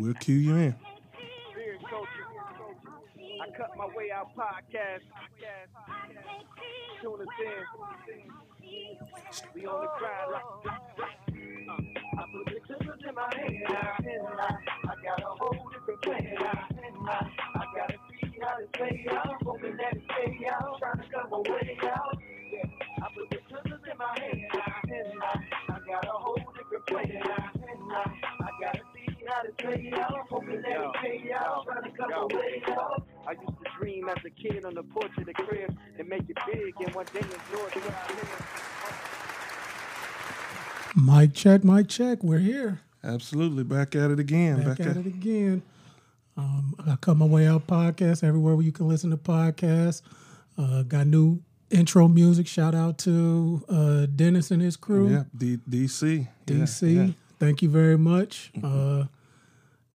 we'll cue you in. I cut my way out podcast. Tune us in. We on the. I put the in my hand I, got a whole different plan. I, gotta hoping that it stay out, trying to out. I put the in my hand I got a whole different plan. See how to play out, hoping that it stay out, trying to come away out. I used to dream as a kid on the porch of the crib and make it big and one day enjoy the way I live. Mic check, mic check. We're here. Absolutely, back at it again. Back, at, it again. Um, I cut my way out podcast everywhere where you can listen to podcasts. Uh, got new intro music. Shout out to uh, Dennis and his crew. Yeah, D- DC. DC. yeah. Thank you very much. Uh,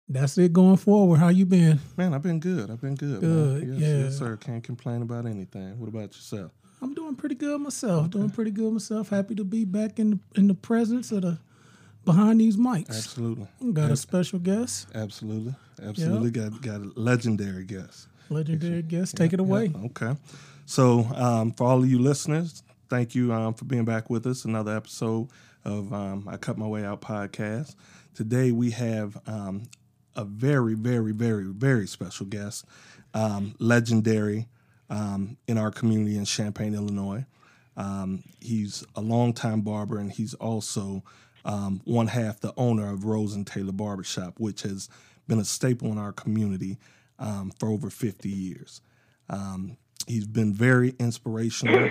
that's it going forward. How you been? Man, I've been good. I've been good. Good. Yes, yeah. yes, sir. Can't complain about anything. What about yourself? I'm doing pretty good myself. Doing pretty good myself. Happy to be back in the, in the presence of the behind these mics. Absolutely. Got a special guest, Absolutely. Absolutely. Got got a legendary guest. legendary guest. Take it away. Yeah, okay. So, um, for all of you listeners, thank you um, for being back with us. Another episode of um, I Cut My Way Out podcast. Today we have um, a very, very, very, very special guest, um, legendary um, in our community in Champaign, Illinois. Um, he's a longtime barber, and he's also um, one half the owner of Rose and Taylor Barbershop, which has been a staple in our community um, for over 50 years. Um, he's been very inspirational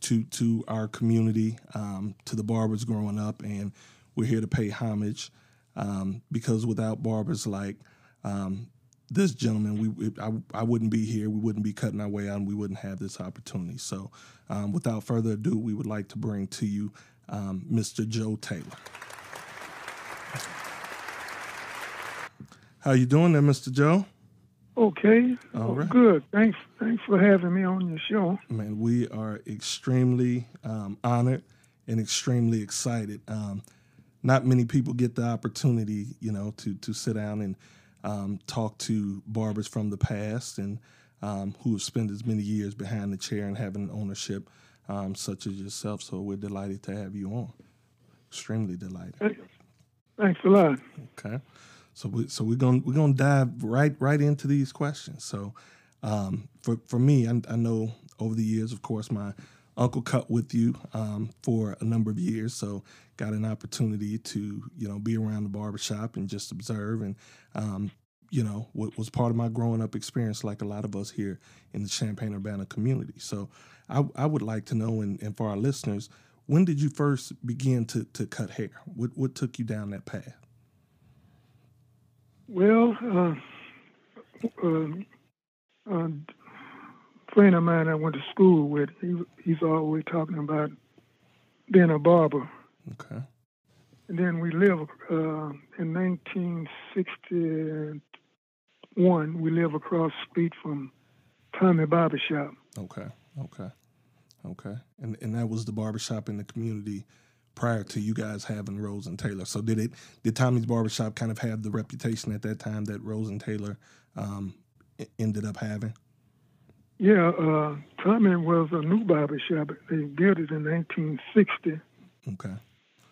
to to our community, to the barbers growing up, and we're here to pay homage um, because without barbers like um, this gentleman, we I, I wouldn't be here. We wouldn't be cutting our way out, and we wouldn't have this opportunity. So, um, without further ado, we would like to bring to you um, Mr. Joe Taylor. How you doing there, Mr. Joe? Okay. All right. Good. Thanks. Thanks for having me on your show. Man, we are extremely um, honored and extremely excited. Um, not many people get the opportunity, you know, to to sit down and um, talk to barbers from the past and um, who have spent as many years behind the chair and having ownership, um, such as yourself. So we're delighted to have you on. Extremely delighted. Thanks a lot. Okay. So we so we're gonna we're gonna dive right right into these questions. So um, for for me, I, I know over the years, of course, my uncle cut with you um, for a number of years, so got an opportunity to you know be around the barbershop and just observe and um, you know what was part of my growing up experience, like a lot of us here in the Champaign Urbana community. So I, I would like to know, and, and for our listeners, when did you first begin to to cut hair? What what took you down that path? Well, uh, uh, a friend of mine I went to school with, he, he's always talking about being a barber. Okay. And then we live uh, in 1961. We live across the street from Tommy Barber Shop. Okay. Okay. Okay. And and that was the barbershop in the community prior to you guys having Rose and Taylor. So did it did Tommy's barbershop kind of have the reputation at that time that Rose and Taylor um, ended up having? Yeah, uh, Tommy was a new barber shop. They built it in 1960. Okay.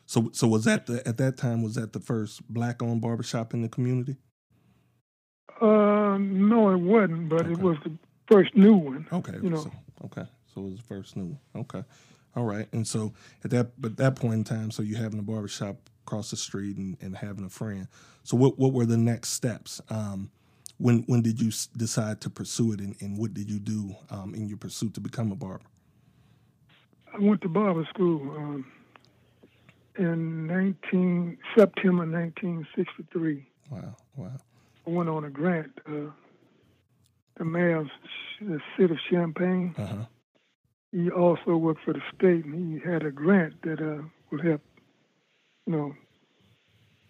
So so was that the at that time was that the first black owned barbershop in the community? Uh, no, it wasn't, but it was the first new one. Okay. You know. So, okay. So it was the first new one. Okay. All right. And so at that at that point in time, so you having a barbershop across the street and, and having a friend. So what what were the next steps? Um, when when did you s- decide to pursue it and, and what did you do um, in your pursuit to become a barber? I went to barber school um, in 19 September 1963. Wow. Wow. I went on a grant. Uh, the mayor of the city of Champaign. Uh huh. He also worked for the state, and he had a grant that uh, would help, you know,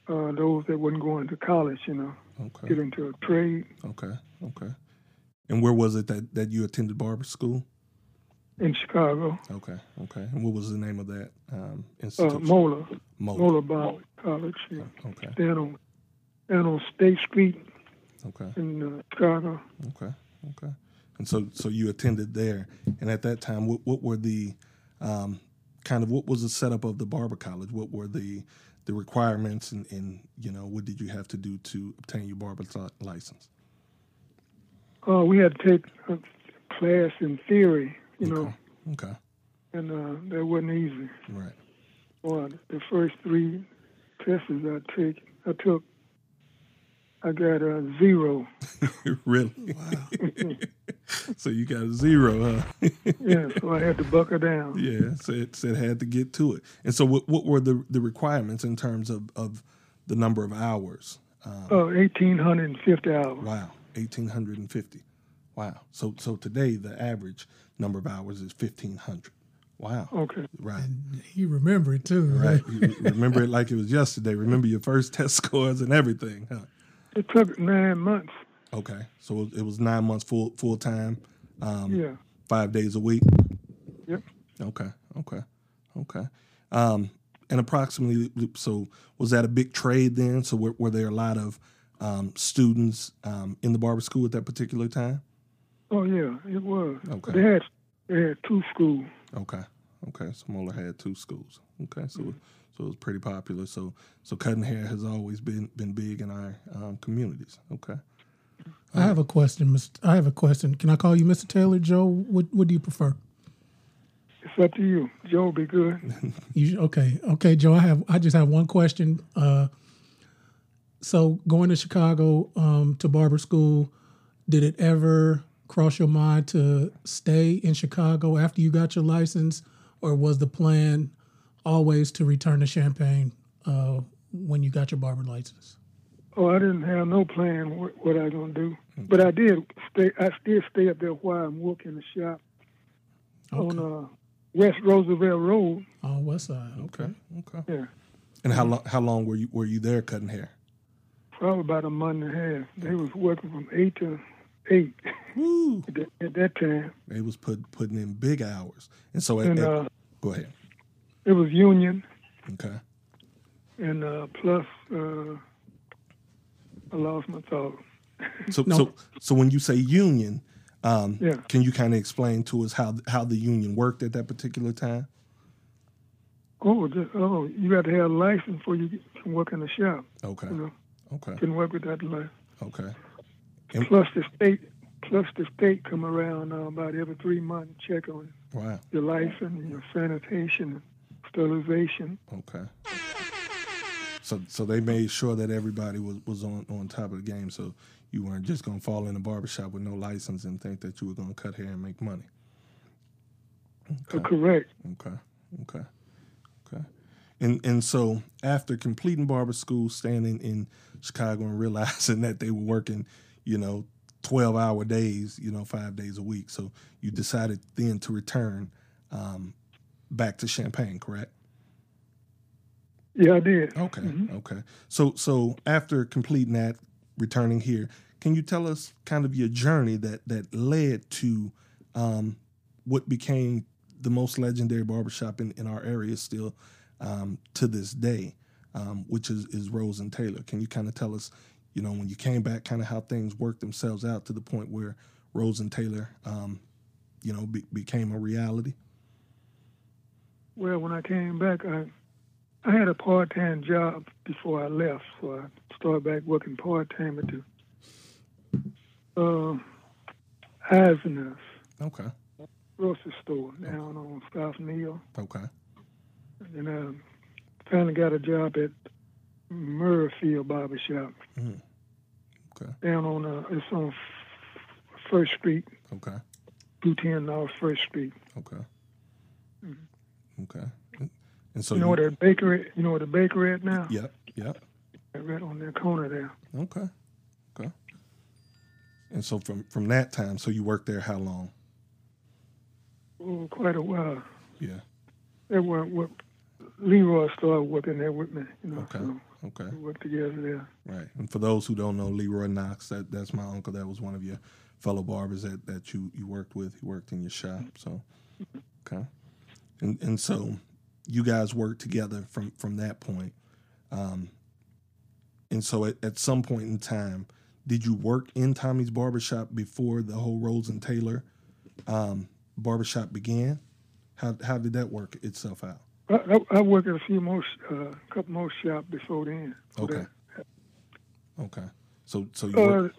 uh, those that wasn't going to college, you know, Okay. get into a trade Okay. Okay. And where was it that, that you attended barber school? in Chicago. Okay. Okay. And what was the name of that um, Uh, Mola. Moler. Moler Barber College. Yeah. Okay. Stand on down on State Street Okay. in uh, Chicago. Okay. Okay. And so, so you attended there, and at that time, what, what were the um, kind of what was the setup of the barber college? What were the the requirements, and, and you know, what did you have to do to obtain your barber li- license? Uh, we had to take a class in theory, you know, Okay. Okay. and uh, that wasn't easy. Right. Well, the first three tests I take, I took, I got a zero. really? Wow. so you got a zero, huh? yeah, so I had to buckle down. yeah. Said said had to get to it. And so, what what were the the requirements in terms of of the number of hours? Um, Uh, 1,850 hours. Wow, eighteen hundred and fifty. Wow. So so today the average number of hours is fifteen hundred. Wow. Okay. Right. He remember it too. Right. You remember it like it was yesterday. Remember your first test scores and everything. Huh? It took nine months. Okay. So it was nine months full full time, um, Yeah. five days a week. Yep. Okay. Okay. Okay. Um, and approximately, so was that a big trade then? So were, were there a lot of um, students um, in the barber school at that particular time? Oh yeah, it was. Okay. They had they had two schools. Okay. Okay. So Moler had two schools. Okay. So so it was pretty popular. So so cutting hair has always been been big in our um, communities. Okay. I have a question, Mr. I have a question. Can I call you Mr. Taylor, Joe? What What do you prefer? It's up to you. Joe, be good. You okay? Okay, Joe. I have. I just have one question. Uh, so going to Chicago um, to barber school, did it ever cross your mind to stay in Chicago after you got your license, or was the plan always to return to Champaign uh, when you got your barber license? Oh, I didn't have no plan what, what I gonna do, but I did stay. I still stay up there while I'm working the shop on uh, West Roosevelt Road. On West Side. Okay. Okay. Yeah, And how long how long were you were you there cutting hair? probably about a month and a half. They was working from eight to eight Woo. at that, at that time, They was put putting in big hours. And so at, and at- uh, go ahead. it was union, Okay. and uh, plus uh, I lost my thought. So No. so so when you say union, um, Yeah. can you kind of explain to us how how the union worked at that particular time? Oh, just, oh, you got to have a license before you can work in the shop. Okay. You know, Okay. can work without the license. Okay. Plus the state, plus the state come around uh, about every three months, check on Wow. your license, and your sanitation, and sterilization. Okay. So so they made sure that everybody was, was on, on top of the game so you weren't just gonna fall in a barbershop with no license and think that you were gonna cut hair and make money. Uh, correct. Okay. Okay. Okay. And and so after completing barber school, standing in Chicago and realizing that they were working, you know, twelve hour days, you know, five days a week. So you decided then to return um, back to Champaign, correct? Yeah, I did. Okay. Okay. So so after completing that, returning here, can you tell us kind of your journey that that led to um, what became the most legendary barbershop in, in our area still um, to this day, um, which is, is Rose and Taylor. Can you kind of tell us, you know, when you came back, kind of how things worked themselves out to the point where Rose and Taylor, um, you know, be, became a reality? Well, when I came back, I I had a part time job before I left, so I started back working part time at the uh, Eiseners Okay. grocery store down on South Neil. Okay. And then I finally got a job at Murrayfield Barbershop Okay. down on, uh, it's on First Street, Okay. 210 North First Street. Okay. Okay. And so you know where the bakery, you know where the bakery at now? Yep. Yep. Right on that corner there. Okay. Okay. And so from from that time, so you worked there how long? Oh, quite a while. Yeah. They were, what Leroy started working there with me, you know, Okay. so Okay. we worked together there. Right. And for those who don't know, Leroy Knox, that that's my uncle. That was one of your fellow barbers that, that you, you worked with. He worked in your shop. So okay. And and so you guys worked together from from that point. Um and so at, at some point in time, did you work in Tommy's barbershop before the whole Rose and Taylor um, barbershop began? How how did that work itself out? I, I, I worked at a few more, sh- uh, couple more shops before then. So Okay. that- Okay. So so you Uh, work,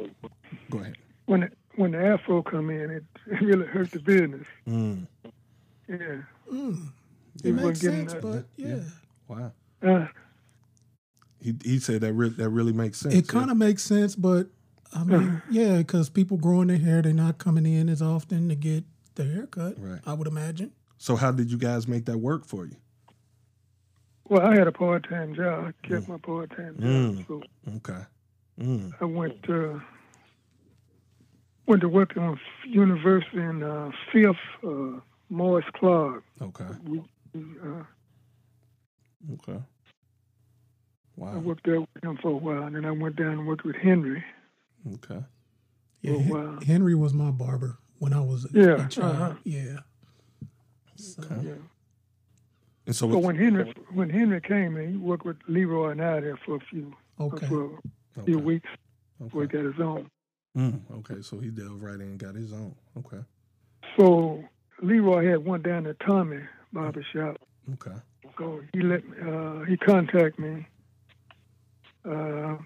go ahead. when the, when the afro come in, it, it really hurt the business. Mm. Yeah. It He makes wasn't getting sense, that- but yeah, Wow. Uh, He he said that re- that really makes sense. it kind of makes sense. But I mean, yeah, because people growing their hair, they're not coming in as often to get their hair cut. Right. I would imagine. So how did you guys make that work for you? well, I had a part time job. I kept my part time job, Mm. so Okay. Mm. I went uh, went to work on a university in uh, Fifth uh, Morris Clark. Okay. We, we, uh, Okay. Wow. I worked there with him for a while, and then I went down and worked with Henry. Okay. Yeah, Hen- Henry was my barber when I was a, Yeah, a child. uh-huh. Yeah. So, Okay. Yeah. And so, So when Henry when Henry came in, he worked with Leroy and I there for a few Okay. for a few okay. weeks before he got his own. Mm, okay. So he delved right in and got his own. Okay. So Leroy had one down at Tommy barbershop. Okay. So he let me, uh, he contacted me. Uh,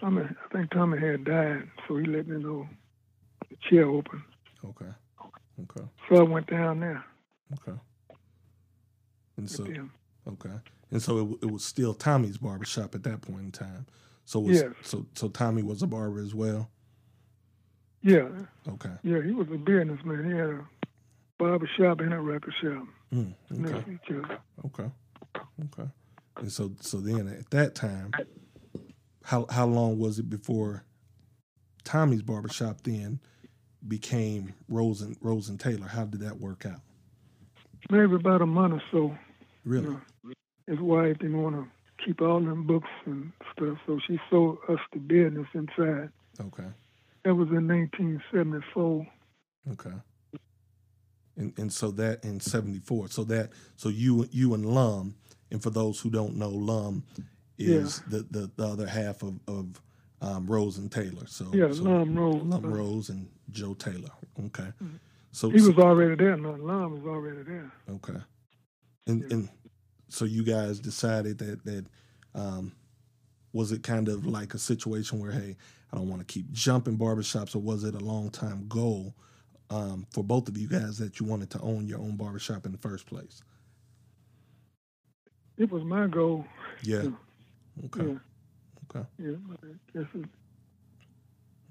Tommy, I think Tommy had died, so he let me know the chair open. Okay. Okay. So I went down there Okay. And so, him. okay. And so it, it was still Tommy's barbershop at that point in time. So was, Yes. so so Tommy was a barber as well. Yeah, Okay. yeah, he was a businessman. He had a barber shop and a record shop Mm, okay. to each other. Okay. Okay. And so so then at that time, how how long was it before Tommy's barbershop then became Rose and Rose and Taylor? How did that work out? Maybe about a month or so. Really? Yeah. His wife didn't want to keep all them books and stuff, so she sold us the business inside. Okay. That was in 1974. Okay. And and so that in seventy four. So that so you you and Lum, and for those who don't know, Lum is the, the, the other half of, of um, Rose and Taylor. So Yeah, so Lum Rose. Lum Uh, Rose and Joe Taylor. Okay. So He was already there. No, Lum was already there. Okay. And Yeah. and so you guys decided that that um, was it kind of like a situation where hey, I don't want to keep jumping barbershops, or was it a long time goal um, for both of you guys that you wanted to own your own barbershop in the first place? It was my goal. Yeah. Yeah. Okay. Yeah, Okay. yeah. I guess it,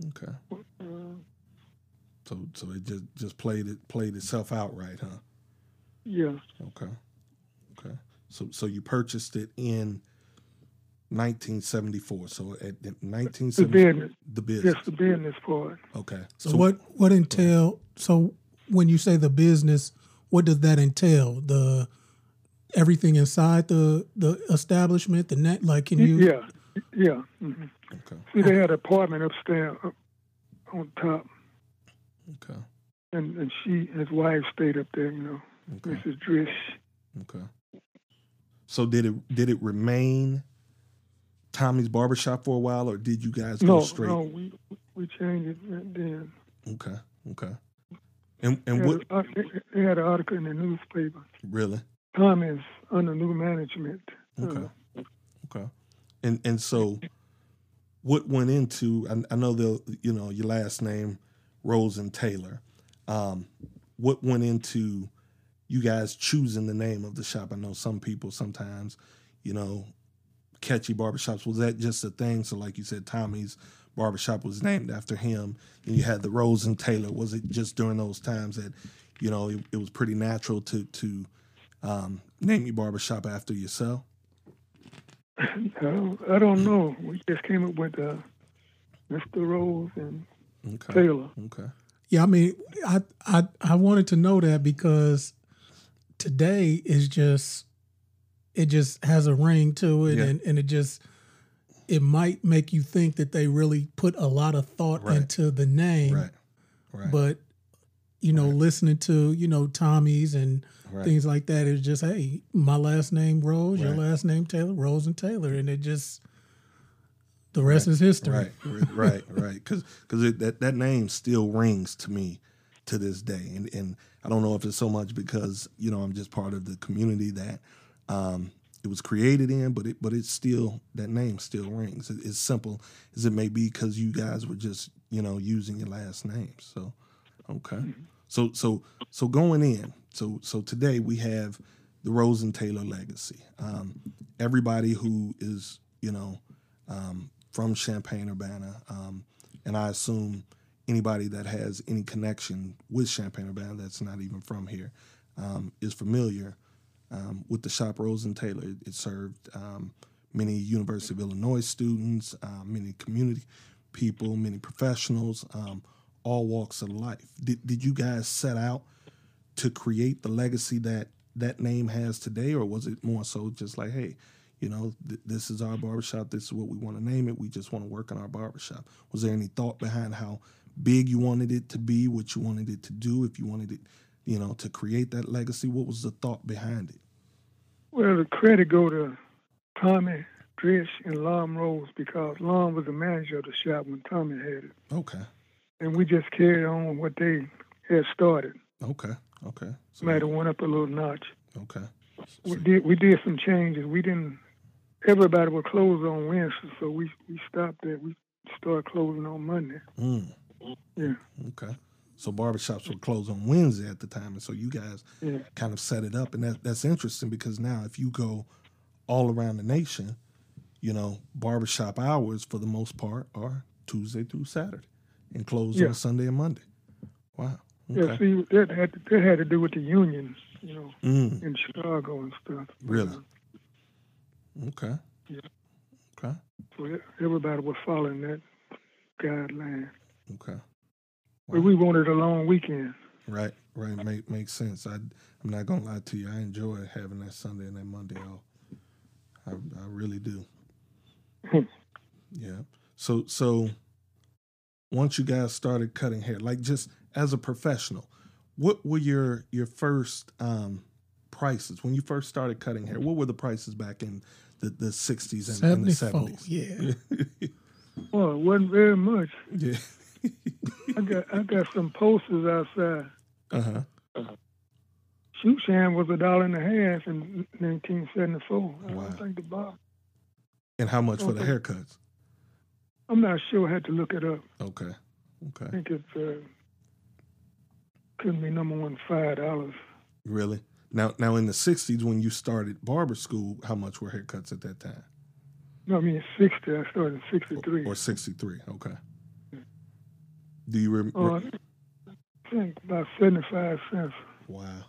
Okay. uh, So so it just just played it played itself out right, huh? yeah, Okay. Okay. So so you purchased it in 1974. So at the 1974 business. the business. Just the business part. Okay. So, what what entail? So when you say the business, what does that entail? The everything inside the the establishment, the net. Like, can you? Yeah, yeah. hmm Okay. See, they had an apartment upstairs up on top, Okay. and, and she, his wife, stayed up there. You know, Okay. Mrs. Drish. Okay. So did it did it remain Tommy's barbershop for a while, or did you guys go No, straight? no, we we changed it then. Okay. Okay. And and what a- they- they had an article in the newspaper. really? Tom is under new management. Uh, Okay. Okay. And and so what went into I, I know the you know your last name Rose and Taylor. Um, what went into you guys choosing the name of the shop? I know some people sometimes, you know, catchy barbershops. Was that just a thing? So like you said, Tommy's barbershop was named after him. And you had the Rose and Taylor. Was it just during those times that, you know, it, it was pretty natural to to um, name your barbershop after yourself? I don't, I don't know. We just came up with uh, Mr. Rose and Okay. Taylor. Okay. Yeah, I mean, I I I wanted to know that because today is just it just has a ring to it, Yeah. and and it just it might make you think that they really put a lot of thought Right. into the name, Right. Right. but you know, listening to you know Tommy's and things like that. It's just hey, my last name Rose, your last name Taylor, Rose and Taylor, and it just the rest is history. Right, right, right, right. Because that that name still rings to me to this day, and and I don't know if it's so much because you know I'm just part of the community that um, it was created in, but it but it's still that name still rings. It, it's simple as it may be because you guys were just you know using your last name. So okay, so so so going in, so so today we have the Rose and Taylor legacy. Um, everybody who is you know um, from Champaign Urbana, um, and I assume anybody that has any connection with Champaign Urbana that's not even from here um, is familiar um, with the shop Rose and Taylor. It, it served um, many University of Illinois students, uh, many community people, many professionals, um, all walks of life. Did, did you guys set out to create the legacy that that name has today, or was it more so just like, hey, you know, th- this is our barbershop, this is what we want to name it, we just want to work in our barbershop? Was there any thought behind how big you wanted it to be, what you wanted it to do, if you wanted it, you know, to create that legacy? What was the thought behind it? Well, the credit go to Tommy Drish and Lum Rose because Lum was the manager of the shop when Tommy had it, Okay, and we just carried on what they had started. okay, okay, so, Might have went up a little notch. okay, We did we did some changes. We didn't. Everybody would close on Wednesday, so we we stopped that. We started closing on Monday. mm, Yeah, okay. So barbershops were closed on Wednesday at the time, and so you guys yeah, kind of set it up, and that that's interesting because now if you go all around the nation, you know, barbershop hours for the most part are Tuesday through Saturday, and closed Yeah. on Sunday and Monday. Wow. yeah. See, that had that had to do with the unions, you know, Mm, in Chicago and stuff. Really? okay. Yeah. Okay. So everybody was following that guideline. Okay. But we wanted a long weekend. Right. Right. Make makes sense. I I'm not gonna lie to you. I enjoy having that Sunday and that Monday off. I I really do. yeah. So so once you guys started cutting hair, like just as a professional, what were your your first um prices when you first started cutting hair? What were the prices back in the, the 60s and, and the 70s? yeah. Well, it wasn't very much. Yeah. I got I got some posters outside. uh-huh. Shoe shine was a dollar and a half in 1974. I Wow. don't think the bar. And how much for the haircuts? I'm not sure. I had to look it up. Okay. Okay. I think it uh, couldn't be number one five dollars. Really? Now, now in the '60s, when you started barber school, how much were haircuts at that time? No, I mean sixty. I started in '63. Or '63? Okay. Do you remember? Oh, I think about seventy-five cents. wow.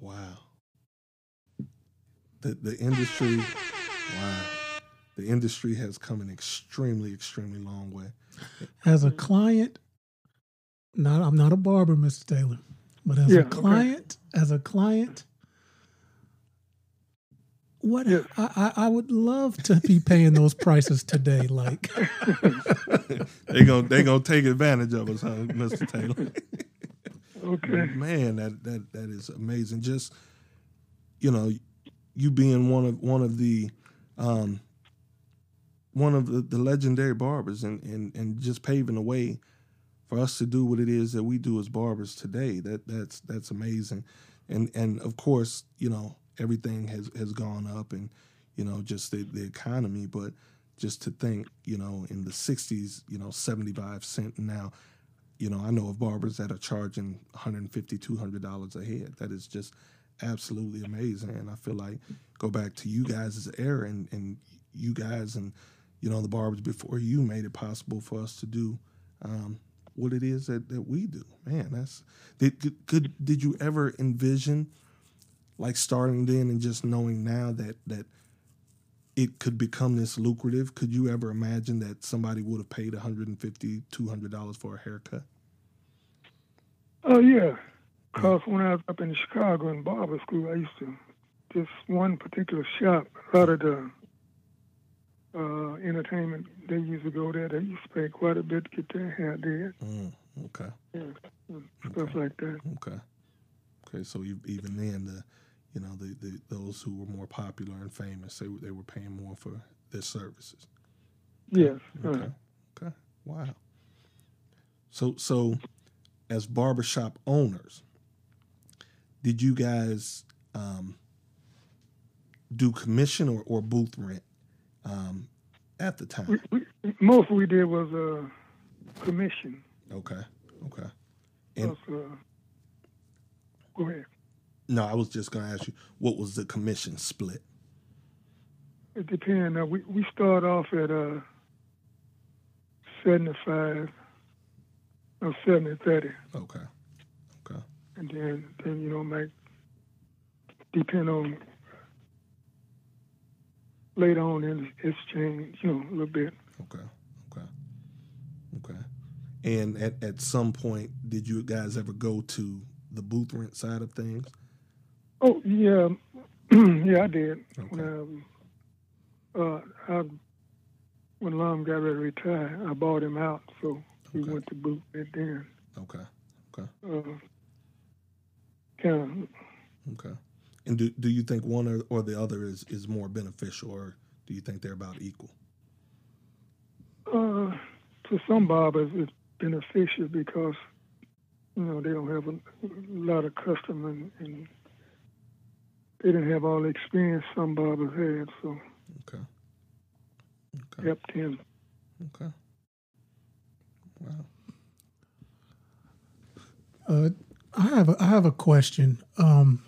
Wow. The the industry. Wow. The industry has come an extremely, extremely long way. As a client, not I'm not a barber, Mr. Taylor, but as Yeah, a okay. client, as a client, what Yeah. I, I I would love to be paying those prices today. Like, they gonna they gonna take advantage of us, huh, Mr. Taylor? Okay. Man, that that that is amazing. Just you know, you being one of one of the um one of the, the legendary barbers and, and and just paving the way for us to do what it is that we do as barbers today. That that's that's amazing. And and of course, you know, everything has has gone up and you know, just the, the economy, but just to think, you know, in the 60s, you know, 75 cent now you know, I know of barbers that are charging 150 $200 a head. That is just absolutely amazing. And I feel like go back to you guys' era and, and you guys and, you know, the barbers before you made it possible for us to do um, what it is that, that we do. Man, that's, did, could, did you ever envision like starting then and just knowing now that, that it could become this lucrative. Could you ever imagine that somebody would have paid $150, $200 for a haircut? Oh yeah. Cause when I was up in Chicago in barber school, I used to this one particular shop. A lot of the uh, entertainment they used to go there. They used to pay quite a bit to get their hair did. Mm, Okay. stuff like that. Okay. Okay. So even then, the you know the, the those who were more popular and famous, they were- they were paying more for their services. Yes. uh, Okay. Okay. Wow. So so as barbershop owners, did you guys um, do commission or, or booth rent um, at the time? we, we, most we did was uh, commission. Okay. Okay. And Plus, uh, go ahead. No, I was just gonna ask you what was the commission split? It depends. Uh, we we start off at uh, 75 or 70 30. Okay. Okay. and then then you know make depend on later on in it's changed you know a little bit Okay. Okay. Okay. And at, at some point, did you guys ever go to the booth rent side of things? Oh yeah yeah i did when Okay. I, uh I, when Lum got ready to retire i bought him out so Okay. went to boot it then Okay. Okay. uh kind Okay. And do do you think one or, or the other is, is more beneficial, or do you think they're about equal? uh to some barbers it's beneficial because you know they don't have a, a lot of custom and, and they didn't have all the experience some barbers had, so Okay. Okay. helped him. Okay. Wow. Uh, I have a, I have a question. Um,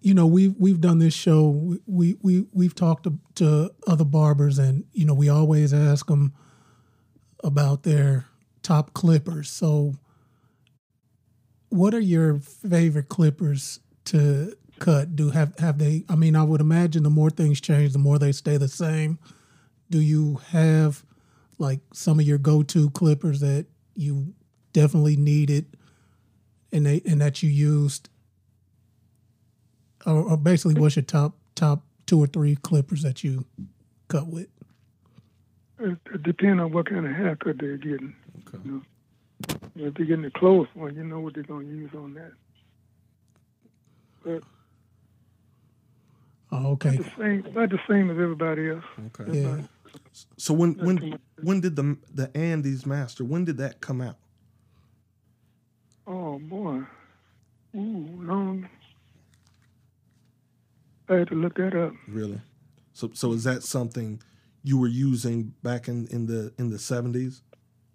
you know, we've we've done this show. We we, we we've talked to, to other barbers, and you know, we always ask them about their top clippers. So, what are your favorite clippers to cut? Do have have they? I mean, I would imagine the more things change, the more they stay the same. Do you have like some of your go-to clippers that you definitely needed and they and that you used or, or basically what's your top top two or three clippers that you cut with It, it depends on what kind of haircut they're getting. Okay. If they're getting the close one, you know what they're going to use on that. But oh, okay the same, not the same as everybody else. Okay. yeah So when when when did the the Andis Master? When did that come out? Oh boy, ooh, long. I had to look that up. Really? So so is that something you were using back in, in the in the seventies?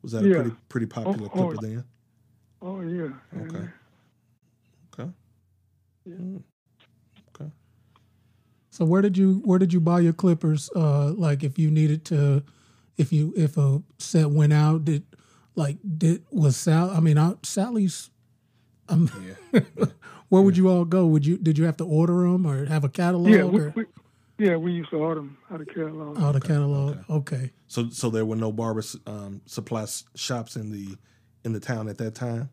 Was that a pretty pretty popular Oh, oh. clipper then? Oh yeah. Okay. Okay. Mm. Okay. so where did you where did you buy your clippers uh like if you needed to if you if a set went out did like did was sal i mean I, sally's um, Yeah. where would you all go would you did you have to order them or have a catalog Yeah, we, or we, yeah, we used to order them out of catalog. out of catalog okay. So so there were no barber um, supply shops in the in the town at that time.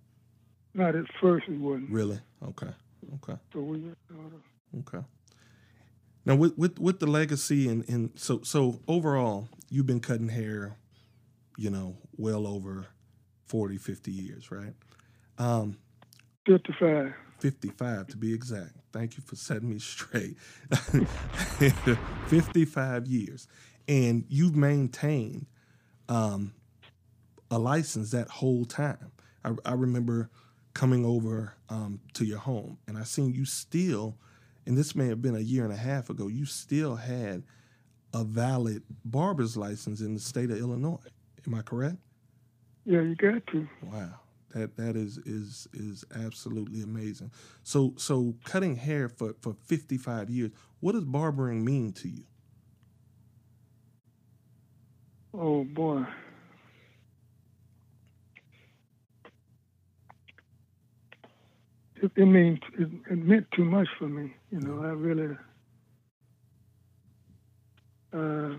Not at first it wasn't. Really? Okay. Okay. So we went to order. Okay. Now with with, with the legacy and, and so so overall, you've been cutting hair, you know, well over 40, 50 years, right? Um, 55. 55 to be exact. Thank you for setting me straight. 55 years. And you've maintained um, a license that whole time. I, I remember coming over um, to your home and I seen you still, and this may have been a year and a half ago, you still had a valid barber's license in the state of Illinois. Am I correct? Yeah, you got to. Wow. That that is is is absolutely amazing. So so cutting hair for, for 55 years, what does barbering mean to you? Oh boy. It, it means it, it meant too much for me. You know, I really uh,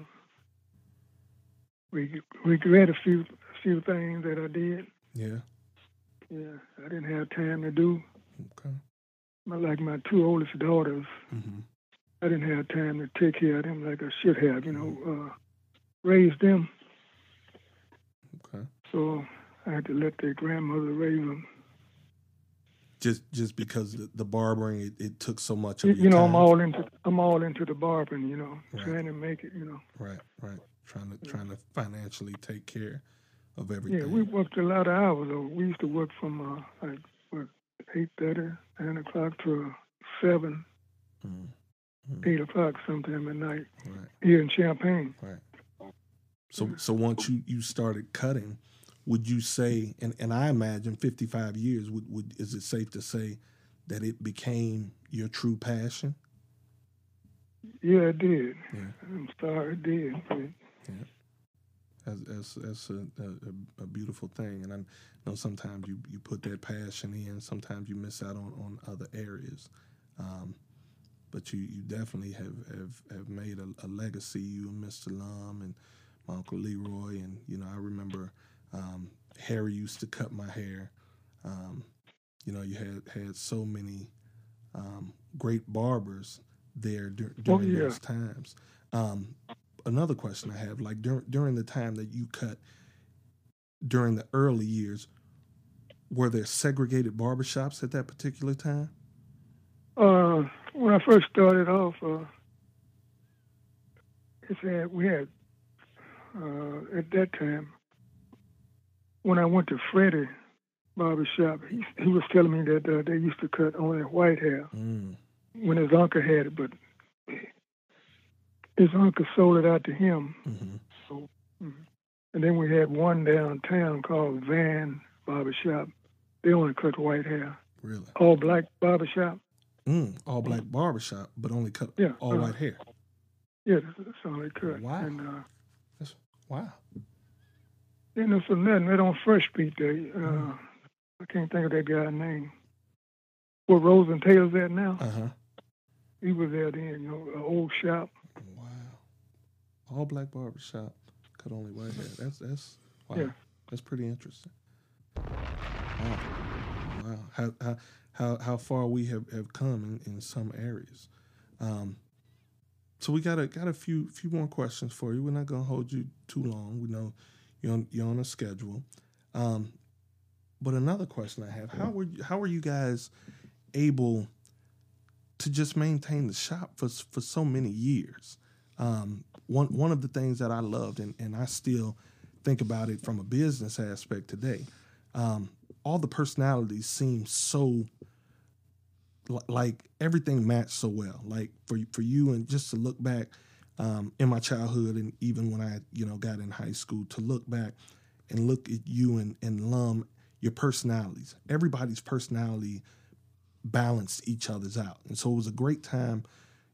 re- regret a few a few things that I did. Yeah. Yeah, I didn't have time to do. Okay. My, like my two oldest daughters, hmm I didn't have time to take care of them like I should have. You know, uh, raise them. So I had to let their grandmother raise them. Just just because the, the barbering it, it took so much You, of your you know, time. I'm all into I'm all into the barbering. You know, Right. trying to make it. You know. right, right. Trying to trying to financially take care of everything. Yeah, we worked a lot of hours. Though. We used to work from uh, like what eight thirty, nine o'clock to seven, Mm, eight o'clock sometime at night right, here in Champaign. right. So so once you you started cutting, would you say and, and I imagine 55 years would, would is it safe to say that it became your true passion? Yeah, it did. Yeah. I'm sorry, it did. But That's that's, that's a, a, a beautiful thing, and I know sometimes you, you put that passion in, sometimes you miss out on, on other areas, um, but you, you definitely have have, have made a, a legacy. You and Mr. Lum and my uncle Leroy, and you know I remember um, Harry used to cut my hair. Um, you know, you had had so many um, great barbers there dur- during yeah. those times. Um, another question I have, like during during the time that you cut during the early years, were there segregated barbershops at that particular time? uh, when I first started off, uh, it said we had uh, at that time when I went to Freddie barber shop, he, he was telling me that uh, they used to cut only white hair Mm, when his uncle had it, but his uncle sold it out to him. hmm And then we had one downtown called Van Barbershop. They only cut white hair. Really? All black barbershop. Mm, all black barbershop, but only cut Yeah, all uh-huh. white hair. Yeah, that's, all they cut. Wow. And uh, That's, wow. then there's another right on First Street there. Uh, I can't think of that guy's name. Where Rose and Taylor's at now? Uh huh. He was there then, you know, an old shop. All black barbershop, cut only white hair. That's that's wow. Yeah. That's pretty interesting. Wow. Wow. How how how, how far we have, have come in, in some areas. Um, so we got a got a few few more questions for you. We're not gonna hold you too long. We know you're on, you're on a schedule. Um, but another question I have: How were you, how were you guys able to just maintain the shop for for so many years? Um, one one of the things that I loved, and, and I still think about it from a business aspect today. Um, all the personalities seem so li- like everything matched so well. Like for for you, and just to look back um, in my childhood, and even when I you know got in high school, to look back and look at you and and Lum, your personalities. Everybody's personality balanced each other's out, and so it was a great time.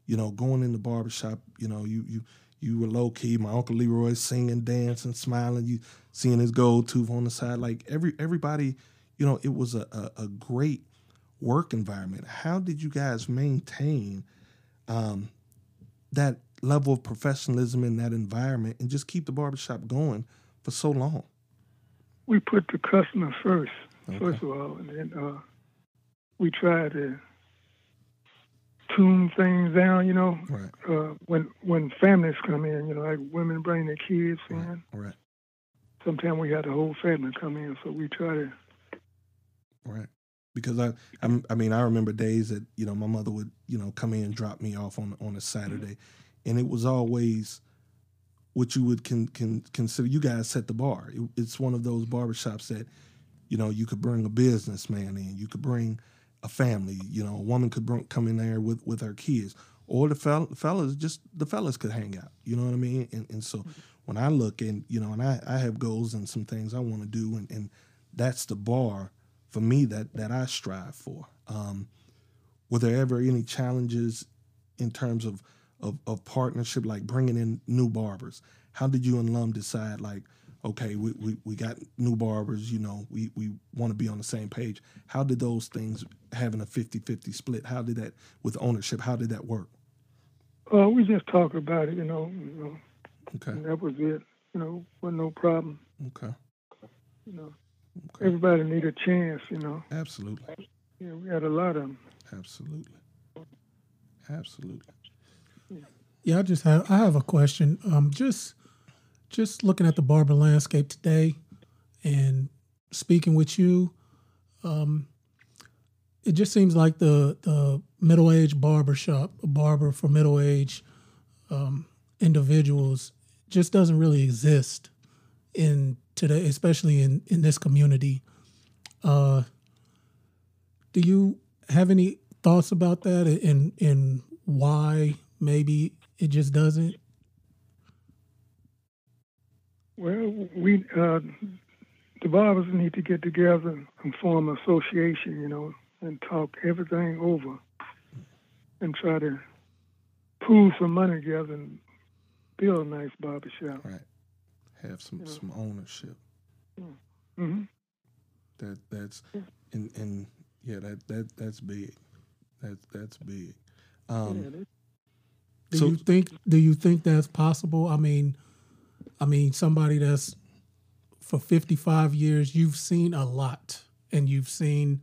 You know, going in the barbershop, you know, you you you were low key. My uncle Leroy singing, dancing, smiling. You seeing his gold tooth on the side. Like every everybody, you know, it was a, a, a great work environment. How did you guys maintain um, that level of professionalism in that environment and just keep the barbershop going for so long? We put the customer first, Okay. first of all, and then uh, we try to tune things down. You know, Right, uh, when when families come in, you know, like women bring their kids right, in. right, Sometimes we have the whole family come in, so we try to. right. Because I, I'm, I mean, I remember days that you know my mother would, you know, come in and drop me off on on a Saturday, and it was always what you would can, can consider. You guys set the bar. It, it's one of those barbershops that, you know, you could bring a businessman in. You could bring a family. You know, a woman could bring, come in there with with her kids, or the fel- fellas just the fellas could hang out. You know what I mean? And and so when I look and you know, and I I have goals and some things I want to do, and and that's the bar for me that that I strive for. Um, were there ever any challenges in terms of, of of partnership, like bringing in new barbers? How did you and Lum decide, like, okay, we, we, we got new barbers, you know, we, we want to be on the same page? How did those things, having a 50-50 split, how did that, with ownership, how did that work? Uh, we just talk about it, you know. You know, Okay, and that was it. You know, wasn't no problem. okay, You know, okay. everybody need a chance. You know, Absolutely, yeah, we had a lot of them. absolutely, absolutely. Yeah, I just have I have a question. Um, just just looking at the barber landscape today, and speaking with you, um, it just seems like the the middle aged barber shop, a barber for middle age um, individuals, just doesn't really exist in today, especially in in this community. Uh, do you have any thoughts about that and and why maybe it just doesn't? Well, we uh, the barbers need to get together and form an association, you know, and talk everything over, and try to pool some money together and build a nice barber shop. Right. Have some some ownership. Mm-hmm. That that's and and yeah that that that's big. That that's big. Um, Do So- you think do you think that's possible? I mean, I mean somebody that's for 55 years you've seen a lot and you've seen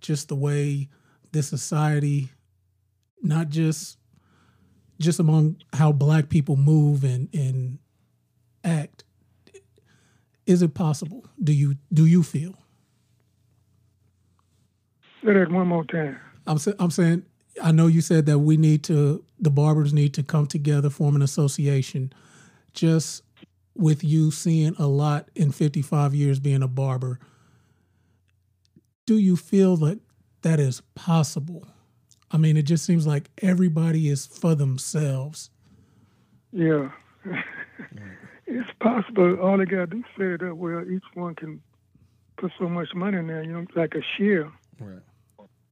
just the way this society not just just among how black people move and and act is it possible do you do you feel Say that one more time. I'm sa- I'm saying I know you said that we need to the barbers need to come together, form an association. Just with you seeing a lot in 55 years being a barber, do you feel that that is possible? I mean, it just seems like everybody is for themselves. Yeah. it's possible. All they got to do is set it up where each one can put so much money in there, you know, like a share, right.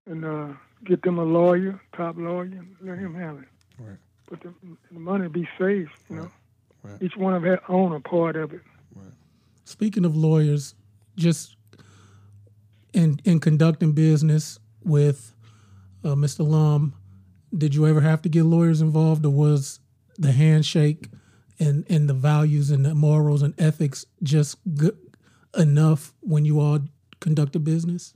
and uh, get them a lawyer, top lawyer, let him have it. Right. But the, the money be safe, you know. Right. Each one of them own a part of it. Speaking of lawyers, just in in conducting business with uh, Mr. Lum, did you ever have to get lawyers involved, or was the handshake and and the values and the morals and ethics just good enough when you all conducted business?